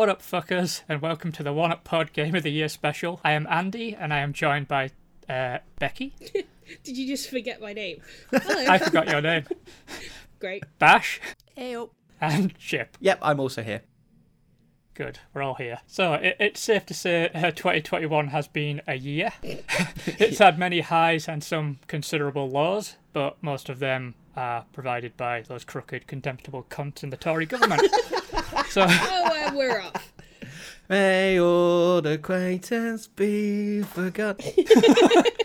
What up, fuckers, and welcome to the One Up Pod Game of the Year special. I am Andy, and I am joined by uh, Becky. Did you just forget my name? I forgot your name. Great. Bash Ayo. and Chip. Yep, I'm also here. Good, we're all here. So it, it's safe to say uh, 2021 has been a year. it's had many highs and some considerable lows, but most of them are provided by those crooked, contemptible cunts in the Tory government. so Oh, we're off. May old acquaintance be forgotten.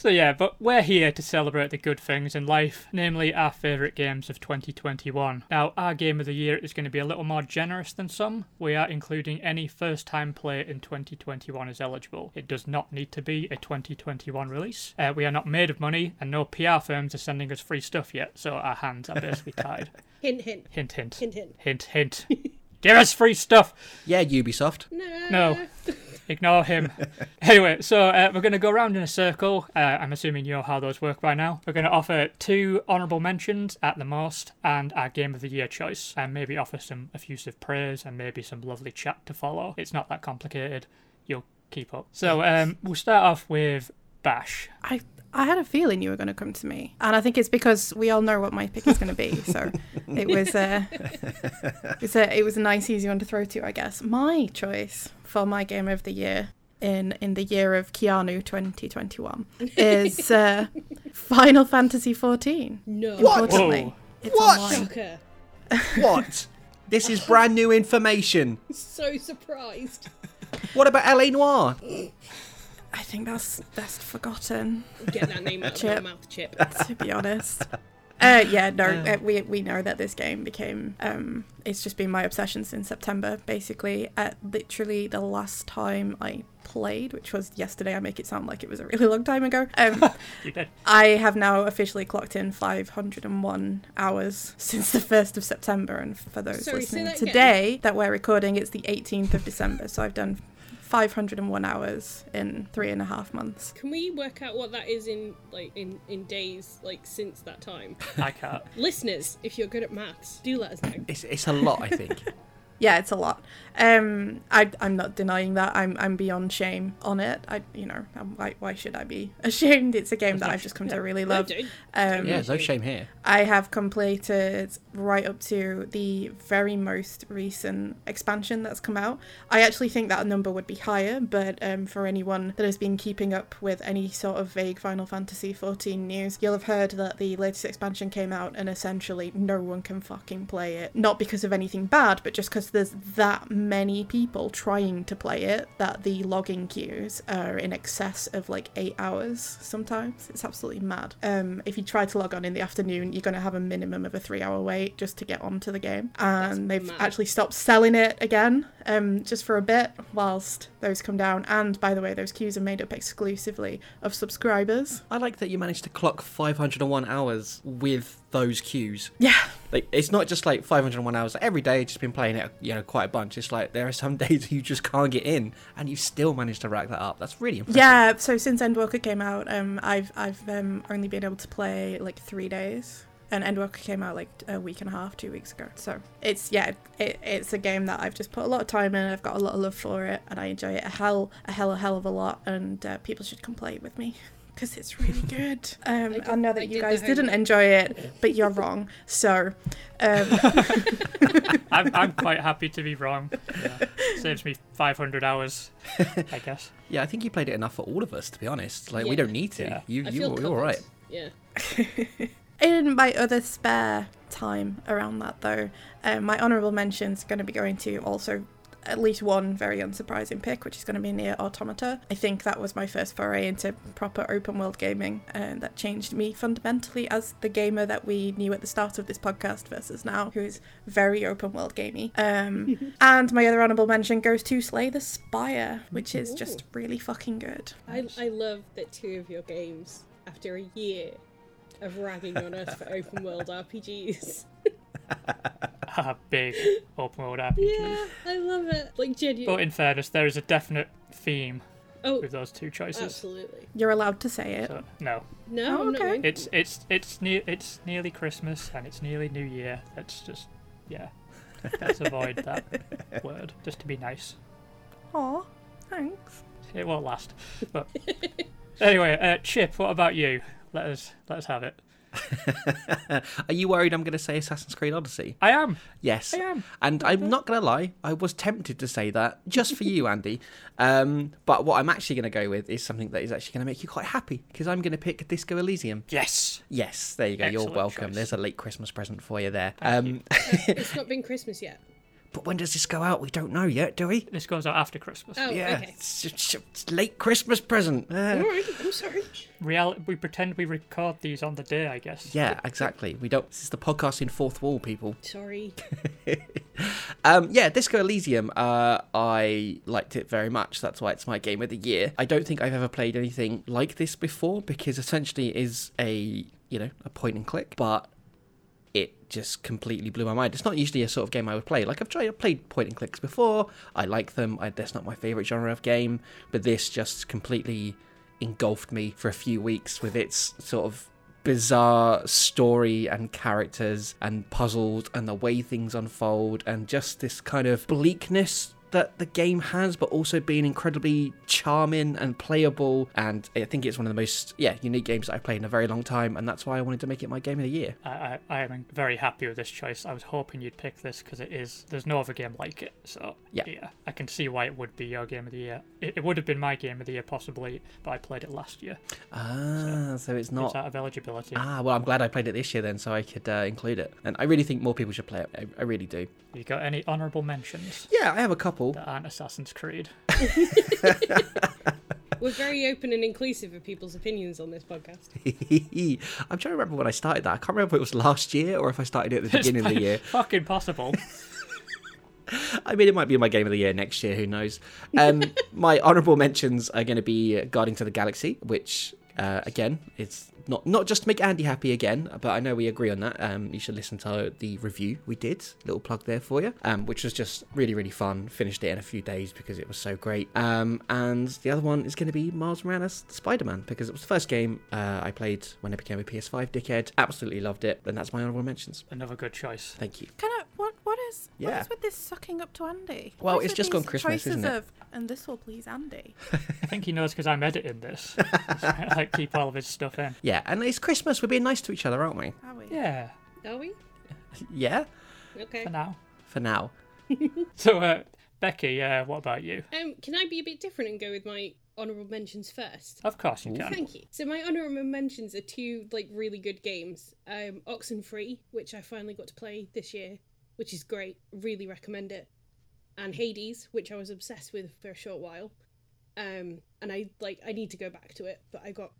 So yeah, but we're here to celebrate the good things in life, namely our favourite games of 2021. Now, our game of the year is going to be a little more generous than some. We are including any first-time play in 2021 as eligible. It does not need to be a 2021 release. Uh, we are not made of money, and no PR firms are sending us free stuff yet, so our hands are basically tied. Hint, hint, hint, hint, hint, hint. hint, hint. Give us free stuff. Yeah, Ubisoft. No. No. Ignore him. anyway, so uh, we're going to go around in a circle. Uh, I'm assuming you know how those work by now. We're going to offer two honourable mentions at the most and our Game of the Year choice, and maybe offer some effusive praise and maybe some lovely chat to follow. It's not that complicated. You'll keep up. So um, we'll start off with Bash. I I had a feeling you were going to come to me, and I think it's because we all know what my pick is going to be. So it was uh, it's a it was a nice, easy one to throw to, I guess. My choice for my game of the year in in the year of Keanu 2021 is uh, Final Fantasy 14. No. Unfortunately, Whoa. it's What? What? this is brand new information. So surprised. What about LA Noire? I think that's best forgotten. Get that name out of Chip. your mouth, Chip. to be honest. Uh, yeah, no, uh, we we know that this game became. Um, it's just been my obsession since September. Basically, at literally the last time I played, which was yesterday. I make it sound like it was a really long time ago. Um, You did. I have now officially clocked in 501 hours since the first of September, and for those Sorry, listening that again. today that we're recording, it's the 18th of December. So I've done 501 hours in three and a half months. Can we work out what that is in like in in days like since that time? I can't. Listeners, if you're good at maths, do let us know. It's, it's a lot, I think. Yeah, it's a lot. Um, I, I'm not denying that. I'm, I'm beyond shame on it. I, you know, I'm, why, why should I be ashamed? It's a game that I've just come to really love. Um, yeah, no shame here. I have completed right up to the very most recent expansion that's come out. I actually think that number would be higher, but um, for anyone that has been keeping up with any sort of vague Final Fantasy XIV news, you'll have heard that the latest expansion came out and essentially no one can fucking play it. Not because of anything bad, but just because there's that many people trying to play it that the logging queues are in excess of like eight hours sometimes. It's absolutely mad. Um, if you try to log on in the afternoon, you're going to have a minimum of a three hour wait just to get onto the game. And they've mad. actually stopped selling it again um, just for a bit whilst those come down. And by the way, those queues are made up exclusively of subscribers. I like that you managed to clock 501 hours with those queues. Yeah. Like, it's not just like 501 hours. Like, every day, you've just been playing it, you know, quite a bunch. It's like there are some days you just can't get in, and you still manage to rack that up. That's really impressive. Yeah, so since Endwalker came out, um, I've I've um, only been able to play like three days, and Endwalker came out like a week and a half, two weeks ago. So it's yeah, it, it's a game that I've just put a lot of time in. I've got a lot of love for it, and I enjoy it a hell a hell a hell of a lot. And uh, people should come play it with me because it's really good. Um, I, did- know I that you did guys didn't enjoy it, but you're wrong. So um, I'm, I'm quite happy to be wrong. Yeah. Saves me 500 hours, I guess. Yeah, I think you played it enough for all of us, to be honest. Like, we don't need to. Yeah. You, I you, you're all covered. right. Yeah. In my other spare time around that, though, um, my honourable mention is going to be going to also at least one very unsurprising pick, which is going to be Nier Automata. I think that was my first foray into proper open world gaming, and that changed me fundamentally as the gamer that we knew at the start of this podcast versus now, who is very open world gamey. Um, and my other honourable mention goes to Slay the Spire, which is just really fucking good. I, I love that two of your games, after a year of ragging on us for open world RPGs. A big open world RPG. Yeah, I love it. Like But in fairness, there is a definite theme Oh, with those two choices. absolutely. You're allowed to say it. So no, No, Oh, okay. going it's it's it's near it's nearly Christmas and it's nearly New Year. That's just yeah. Let's avoid that word, just to be nice. Aw, thanks. It won't last. But anyway, uh, Chip, what about you? Let us let us have it. Are you worried I'm going to say Assassin's Creed Odyssey? I am. Yes. I am. And I'm not going to lie, I was tempted to say that just for you, Andy. Um, but what I'm actually going to go with is something that is actually going to make you quite happy because I'm going to pick Disco Elysium. Yes. Yes, there you go. You're welcome. choice. There's a late Christmas present for you there. Um, you. it's not been Christmas yet. But when does this go out? We don't know yet, do we? This goes out after Christmas. Oh, yeah, okay. it's, it's- it's late Christmas present. Uh, All right, I'm sorry. Real, we pretend we record these on the day, I guess. yeah, exactly. We don't. This is the podcast in fourth wall, people. Sorry. Um, yeah, Disco Elysium. Uh, I liked it very much. That's why it's my game of the year. I don't think I've ever played anything like this before because essentially it is a you know a point and click, but it just completely blew my mind. It's not usually a sort of game I would play. Like I've tried, I've played point and clicks before. I like them. I, that's not my favorite genre of game, but this just completely engulfed me for a few weeks with its sort of bizarre story and characters and puzzles and the way things unfold and just this kind of bleakness that the game has, but also being incredibly charming and playable. And I think it's one of the most yeah unique games that I've played in a very long time, and that's why I wanted to make it my game of the year. I, I, I am very happy with this choice. I was hoping you'd pick this because it is. There's no other game like it. So Yeah. I can see why it would be your game of the year. It, it would have been my game of the year possibly, but I played it last year. Ah, so it's It's not. out of eligibility. Ah, well, I'm glad I played it this year then, so I could uh, include it. And I really think more people should play it. I, I really do. You got any honourable mentions Yeah, I have a couple. That aren't Assassin's Creed? We're very open and inclusive of people's opinions on this podcast. I'm trying to remember when I started that. I can't remember if it was last year or if I started it at the beginning of the year. Fucking possible. I mean, it might be my game of the year next year. Who knows? Um, my honourable mentions are going to be Guardians of the Galaxy, which uh, again, it's not not just to make Andy happy again, but I know we agree on that. Um, you should listen to the review we did. Little plug there for you, um, which was just really really fun. Finished it in a few days because it was so great. Um, and the other one is going to be Miles Morales Spider Man because it was the first game uh, I played when I became a PS5 dickhead. Absolutely loved it, and that's my honourable mentions. Another good choice. Thank you. Kind of what? What is? What Yeah. is with this sucking up to Andy? Well, What is it's just gone Christmas, isn't it? Of, and this will please Andy. I think he knows because I'm editing this. I like keep all of his stuff in. Yeah, and it's Christmas. We're being nice to each other, aren't we? Are we? Yeah, Are we? Yeah, Okay. for now. for now. So, uh, Becky, uh, what about you? Um, can I be a bit different and go with my honourable mentions first? Of course you can. Thank you. So my honourable mentions are two like really good games. Um, Oxenfree, which I finally got to play this year, which is great. Really recommend it. And Hades, which I was obsessed with for a short while. Um, and I like I need to go back to it, but I got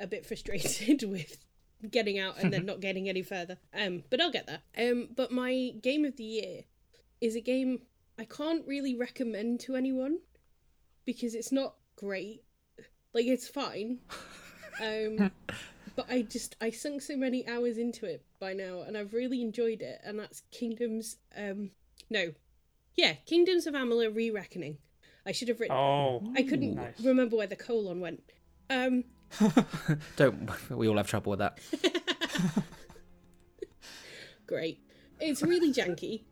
a bit frustrated with getting out and then not getting any further. Um, but I'll get there. Um, but my game of the year is a game I can't really recommend to anyone because it's not great. Like it's fine. Um but I just I sunk so many hours into it by now and I've really enjoyed it and that's Kingdoms um no. Yeah, Kingdoms of Amalur Re-Reckoning. I should have written Oh, I couldn't nice. remember where the colon went. Um Don't we all have trouble with that? great. It's really janky.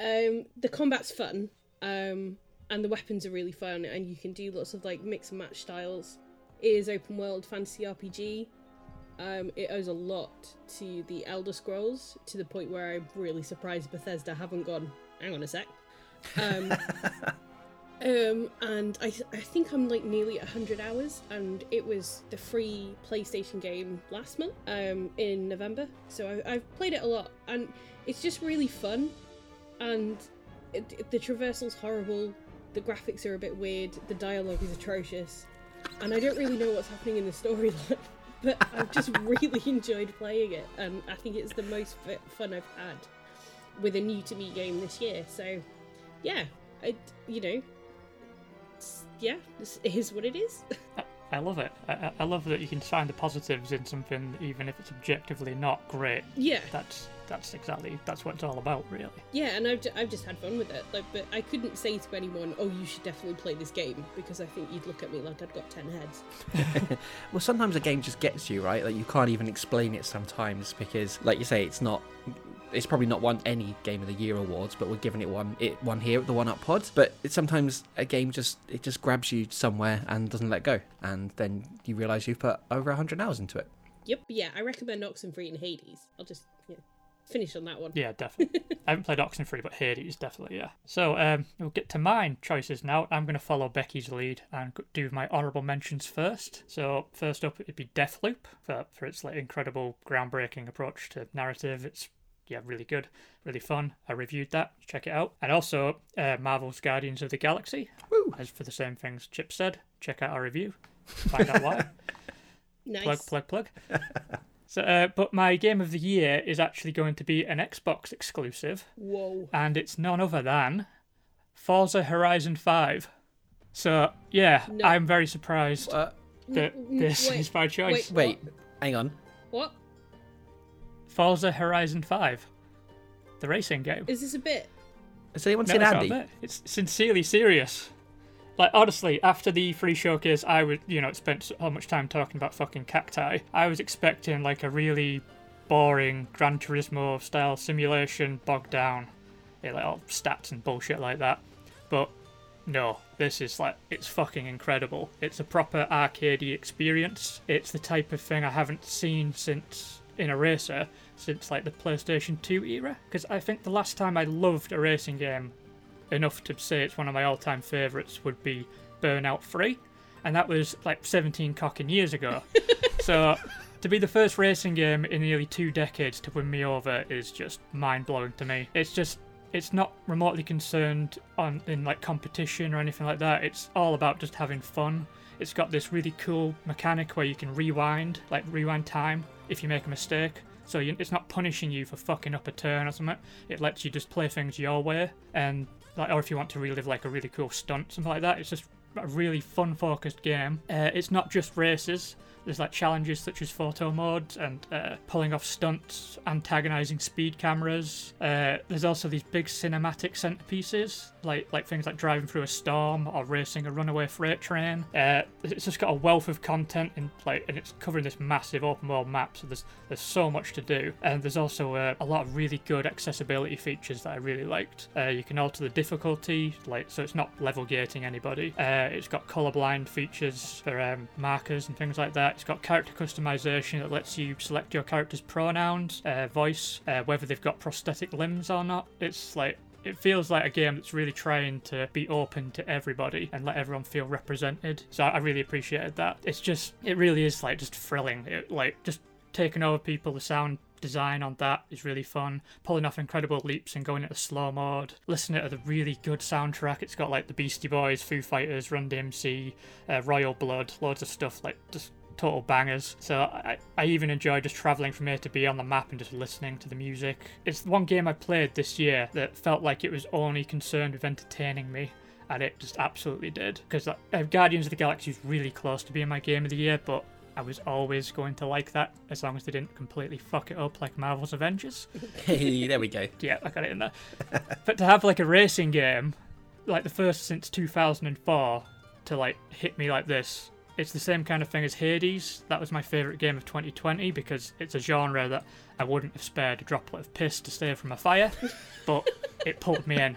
Um, the combat's fun, um, and the weapons are really fun, and you can do lots of like mix and match styles. It is open world fantasy RPG. Um, it owes a lot to the Elder Scrolls to the point where I'm really surprised Bethesda haven't gone. Hang on a sec. Um, um, and I, I think I'm like nearly 100 hours, and it was the free PlayStation game last month um, in November. So I, I've played it a lot, and it's just really fun. And it, the traversal's horrible, the graphics are a bit weird, the dialogue is atrocious, and I don't really know what's happening in the storyline. But I've just really enjoyed playing it, and I think it's the most fun I've had with a new to me game this year. So, yeah, I, you know, yeah, this is what it is. I love it. I, I- I love that you can find the positives in something, even if it's objectively not great. yeah, That's that's exactly that's what it's all about, really. yeah, and I've, ju- I've just had fun with it. Like, but I couldn't say to anyone, "Oh, you should definitely play this game," because I think you'd look at me like I'd got ten heads. Well, sometimes a game just gets you right. Like you can't even explain it sometimes because, like you say, it's not it's probably not won any Game of the Year awards, but we're giving it one. It won here at the One Up Pod. But it's sometimes a game just it just grabs you somewhere and doesn't let go, and then you realise you've put over hundred hours into it. Yep, yeah, I recommend Oxenfree and Hades. I'll just yeah, finish on that one. Yeah, definitely. I haven't played Oxenfree, but Hades definitely, yeah. So um, we'll get to mine choices now. I'm going to follow Becky's lead and do my honourable mentions first. So first up, it'd be Deathloop for, for its like incredible, groundbreaking approach to narrative. It's yeah, really good, really fun. I reviewed that. Check it out. And also uh, Marvel's Guardians of the Galaxy. Woo. As for the same things Chip said, check out our review. Find out why. Nice. plug plug plug so uh, but my game of the year is actually going to be an xbox exclusive Whoa. and it's none other than forza horizon 5 so yeah No. i'm very surprised Uh, that this wait, is my choice wait. wait, hang on. What? Forza horizon 5 the racing game Is this a bit? Has anyone No, seen it's not a bit. It's sincerely serious. Like honestly, after the free showcase, I would you know spent so much time talking about fucking cacti. I was expecting like a really boring Gran Turismo style simulation, bogged down, yeah, like all stats and bullshit like that. But no, this is like it's fucking incredible. It's a proper arcadey experience. It's the type of thing I haven't seen since in a racer since like the PlayStation 2 era. Because I think the last time I loved a racing game enough to say it's one of my all-time favourites would be Burnout 3, and that was like 17 cocking years ago. so to be the first racing game in nearly two decades to win me over is just mind-blowing to me. It's just it's not remotely concerned on in like competition or anything like that. It's all about just having fun. It's got this really cool mechanic where you can rewind, like rewind time if you make a mistake. So you, it's not punishing you for fucking up a turn or something. It lets you just play things your way, and like, or if you want to relive like a really cool stunt, something like that. It's just a really fun-focused game. Uh, it's not just races. There's like challenges such as photo modes and uh, pulling off stunts, antagonizing speed cameras. Uh, there's also these big cinematic centerpieces, like like things like driving through a storm or racing a runaway freight train. Uh, it's just got a wealth of content and like, and it's covering this massive open world map. So there's there's so much to do, and there's also uh, a lot of really good accessibility features that I really liked. Uh, you can alter the difficulty, like so it's not level gating anybody. Uh, it's got colorblind features for um, markers and things like that. It's got character customization that lets you select your character's pronouns, uh, voice, uh, whether they've got prosthetic limbs or not. It's like it feels like a game that's really trying to be open to everybody and let everyone feel represented. So I really appreciated that. It's just, it really is like just thrilling. It, like just taking over people. The sound design on that is really fun. Pulling off incredible leaps and going into slow mode. Listening to the really good soundtrack. It's got like the Beastie Boys, Foo Fighters, Run DMC, uh, Royal Blood, loads of stuff like just total bangers. So I, I even enjoy just traveling from A to B on the map and just listening to the music. It's the one game I played this year that felt like it was only concerned with entertaining me. And it just absolutely did. Because uh, Guardians of the Galaxy is really close to being my game of the year, but I was always going to like that as long as they didn't completely fuck it up like Marvel's Avengers. Hey, there we go. Yeah, I got it in there. but to have like a racing game, like the first since 2004, to like hit me like this, it's the same kind of thing as Hades. That was my favourite game of 2020 because it's a genre that I wouldn't have spared a droplet of piss to save from a fire, but it pulled me in.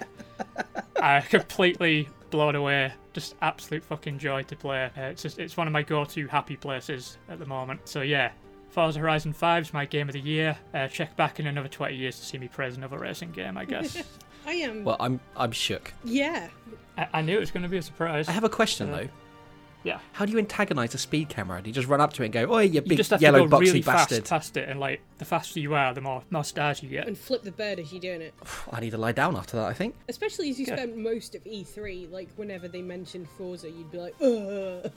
I completely blown away. Just absolute fucking joy to play. Uh, it's just it's one of my go-to happy places at the moment. So yeah, Forza Horizon 5 is my game of the year. Uh, check back in another 20 years to see me praise another racing game, I guess. I am. Well, I'm I'm shook. yeah. I, I knew it was going to be a surprise. I have a question Uh, though. Yeah. How do you antagonize a speed camera? Do you just run up to it and go, "Oh, you big You just have yellow to go boxy really bastard"? fast past it, and like the faster you are, the more more stars you get. And flip the bird as you're doing it. I need to lie down after that. I think. Especially as you Yeah. spent most of E3, like whenever they mentioned Forza, you'd be like, ugh.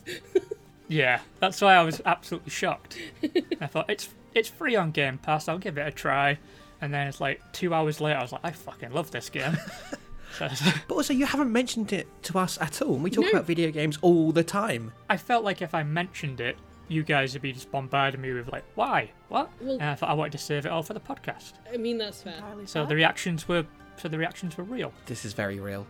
Yeah, that's why I was absolutely shocked. I thought it's it's free on Game Pass. I'll give it a try. And then it's like two hours later, I was like, I fucking love this game. so, But also, you haven't mentioned it to us at all. and We talk No. about video games all the time. I felt like if I mentioned it, you guys would be just bombarding me with like, why, what? Well- and I thought I wanted to save it all for the podcast. I mean, that's fair. Entirely So fair. the reactions were, so the reactions were real. This is very real.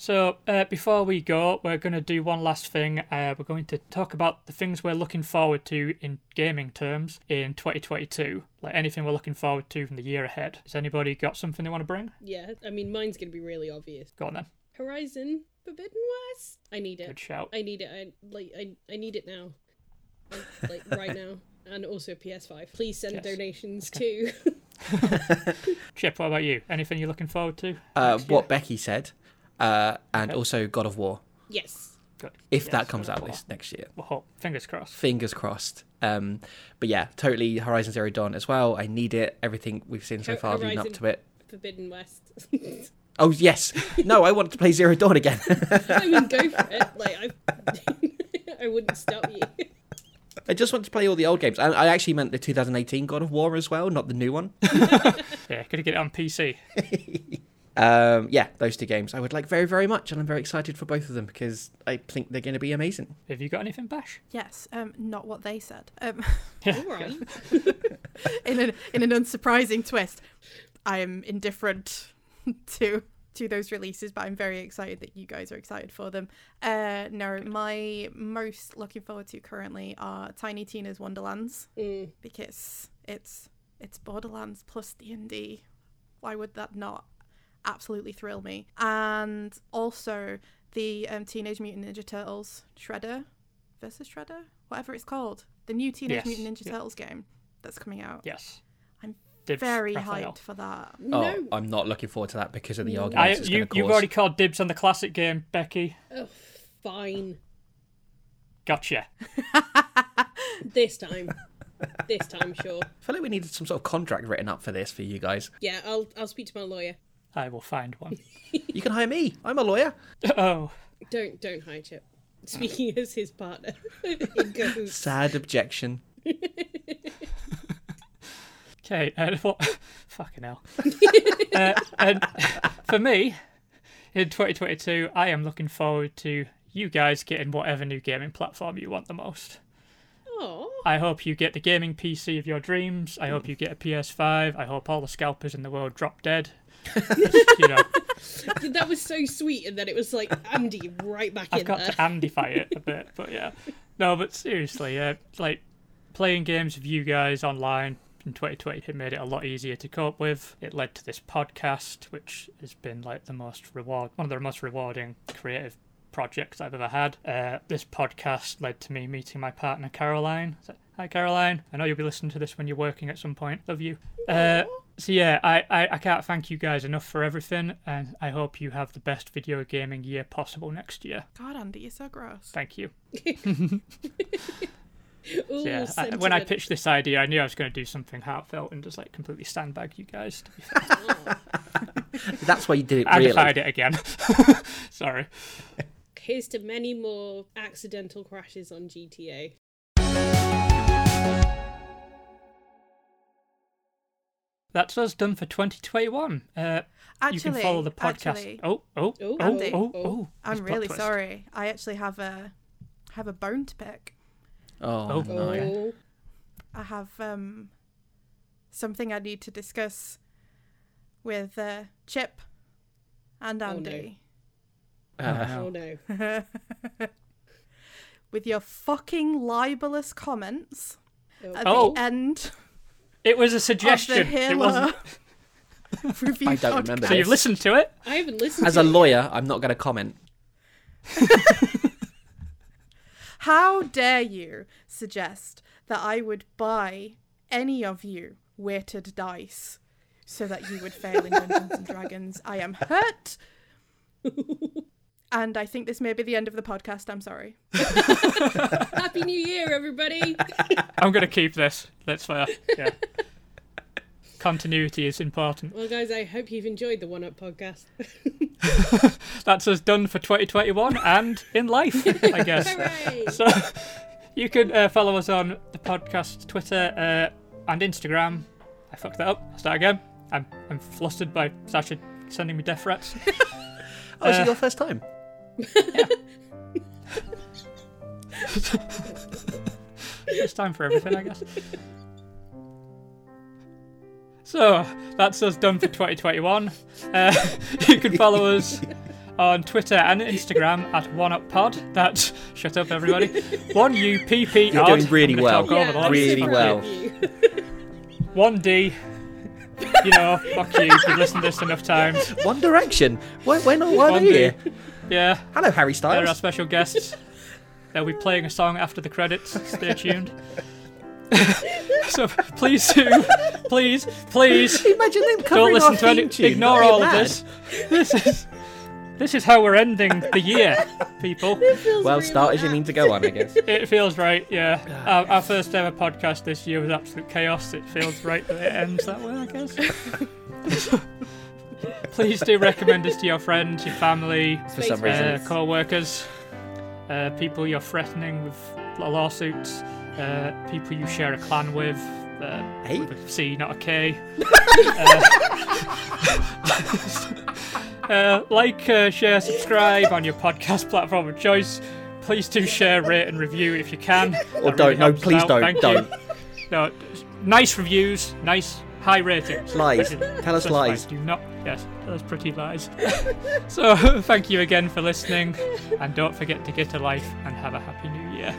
So, uh, before we go, we're going to do one last thing. Uh, we're going to talk about the things we're looking forward to in gaming terms in 2022. Like anything we're looking forward to from the year ahead. Has anybody got something they want to bring? Yeah, I mean, mine's gonna be really obvious. Go on then. Horizon Forbidden West. I need it. Good shout. I need it. I like. I, I need it now. Like, like right now. And also PS5. Please send Yes. donations too. Chip, what about you? Anything you're looking forward to? Uh, what Becky said, uh, and Okay. also God of War, yes. Good. if Yes, that comes out this next year. Well. Fingers crossed. Fingers crossed. Um, but yeah, totally Horizon Zero Dawn as well. I need it. Everything we've seen so Ho- far leading up Horizon- to it. Forbidden West. Oh yes, no, I wanted to play Zero Dawn again. I mean, go for it. Like I, I wouldn't stop you. I just want to play all the old games. And I actually meant the 2018 God of War as well, not the new one. Yeah, could get it on PC. Um, yeah, those two games I would like very, very much, and I'm very excited for both of them because I think they're going to be amazing. Have you got anything, Bash? Yes, um, not what they said. Um, All right. in an in an unsurprising twist, I am indifferent to to those releases, but I'm very excited that you guys are excited for them. Uh, no, my most looking forward to currently are Tiny Tina's Wonderlands Mm. because it's it's Borderlands plus D and D. Why would that not absolutely thrill me? And also the um, Teenage Mutant Ninja Turtles Shredder versus Shredder, whatever it's called, the new Teenage Yes, Mutant Ninja yeah. Turtles game that's coming out. Yes. I'm Dibs, Very Raphael. hyped for that. No. Oh, I'm not looking forward to that because of the No. arguments I, it's you, going to you've already called dibs on the classic game, Becky. Oh, fine. Gotcha. This time. this time, sure. I feel like we needed some sort of contract written up for this for you guys. Yeah, I'll I'll speak to my lawyer. I will find one. You can hire me. I'm a lawyer. oh, Don't don't hire Chip. Speaking as his partner, goes. Sad objection. okay. Uh, what? Fucking hell. uh, and for me, in 2022, I am looking forward to you guys getting whatever new gaming platform you want the most. Oh, I hope you get the gaming PC of your dreams. I hope you get a PS5. I hope all the scalpers in the world drop dead. You know, that was so sweet, and then it was like Andy right back I've in got to Andify it a bit, but yeah. No, but seriously, uh, like playing games with you guys online in 2020 it made it a lot easier to cope with. It led to this podcast, which has been like the most reward, one of the most rewarding creative projects I've ever had. Uh, this podcast led to me meeting my partner Caroline. So, Hi Caroline, I know you'll be listening to this when you're working at some point. Love you. Uh, so yeah, I, I, I can't thank you guys enough for everything, and I hope you have the best video gaming year possible next year. God, Andy, you're so gross. Thank you. Ooh, Yeah, I, when I pitched this idea, I knew I was going to do something heartfelt and just like completely sandbag you guys. To be fair. That's why you did it I really. defied it again. Sorry. Here's to many more accidental crashes on GTA. That's us done for 2021. Uh, Actually, you can follow the podcast. actually, oh, oh, Oh, oh, Andy. oh, oh. oh. I'm really twist. sorry. I actually have a have a bone to pick. Oh, Oh. no. Oh, I have um something I need to discuss with uh, Chip and Oh, no. Andy. Uh, oh no. with your fucking libelous comments at Oh. the end It was a of the suggestion. It wasn't. Review I don't remember So you've listened to it? I haven't listened. As to a it. lawyer, I'm not going to comment. How dare you suggest that I would buy any of you weighted dice so that you would fail in Dungeons and Dragons? I am hurt. and I think this may be the end of the podcast. I'm sorry. Happy New Year, everybody! I'm going to keep this. That's fair. Yeah. Continuity is important. well, guys, I hope you've enjoyed the One Up podcast. That's us done for 2021 and in life, I guess. Hooray! So you can uh, follow us on the podcast Twitter uh, and Instagram. I fucked that up. I'll start again. I'm I'm flustered by Sasha sending me death threats. Oh, is Uh, it your first time? it's time for everything, I guess. So that's us done for 2021. Uh, you can follow us on Twitter and Instagram at OneUpPod. That's shut up, everybody. One U P P. You're doing really well. Over I'm Really well. One D. You know, fuck you. You've listened to this enough times. One Direction. Why, why not? Why One D. here? Yeah, Hello, Harry Styles. they're our special guests. They'll be playing a song after the credits. Stay tuned. so please do, please, please Imagine them don't listen our to any. tune. Ignore all be of this. This is this is how we're ending the year, people. Well, really start as you mean to go on, I guess. It feels right, yeah. Our, our first ever podcast this year was absolute chaos. It feels right that it ends that way, I guess. Please do recommend us to your friends, your family, For some Uh, reason. co-workers, uh, people you're threatening with lawsuits, uh, people you share a clan with. Uh, Hey? with a C, not a K. uh, uh, like, uh, share, subscribe on your podcast platform of choice. Please do share, rate, and review if you can. Or don't. No, please don't. Don't. No, nice reviews, nice high ratings. Lies. Tell us lies. Do not. Yes, tell us pretty lies. so thank you again for listening, and don't forget to get a life and have a happy new year.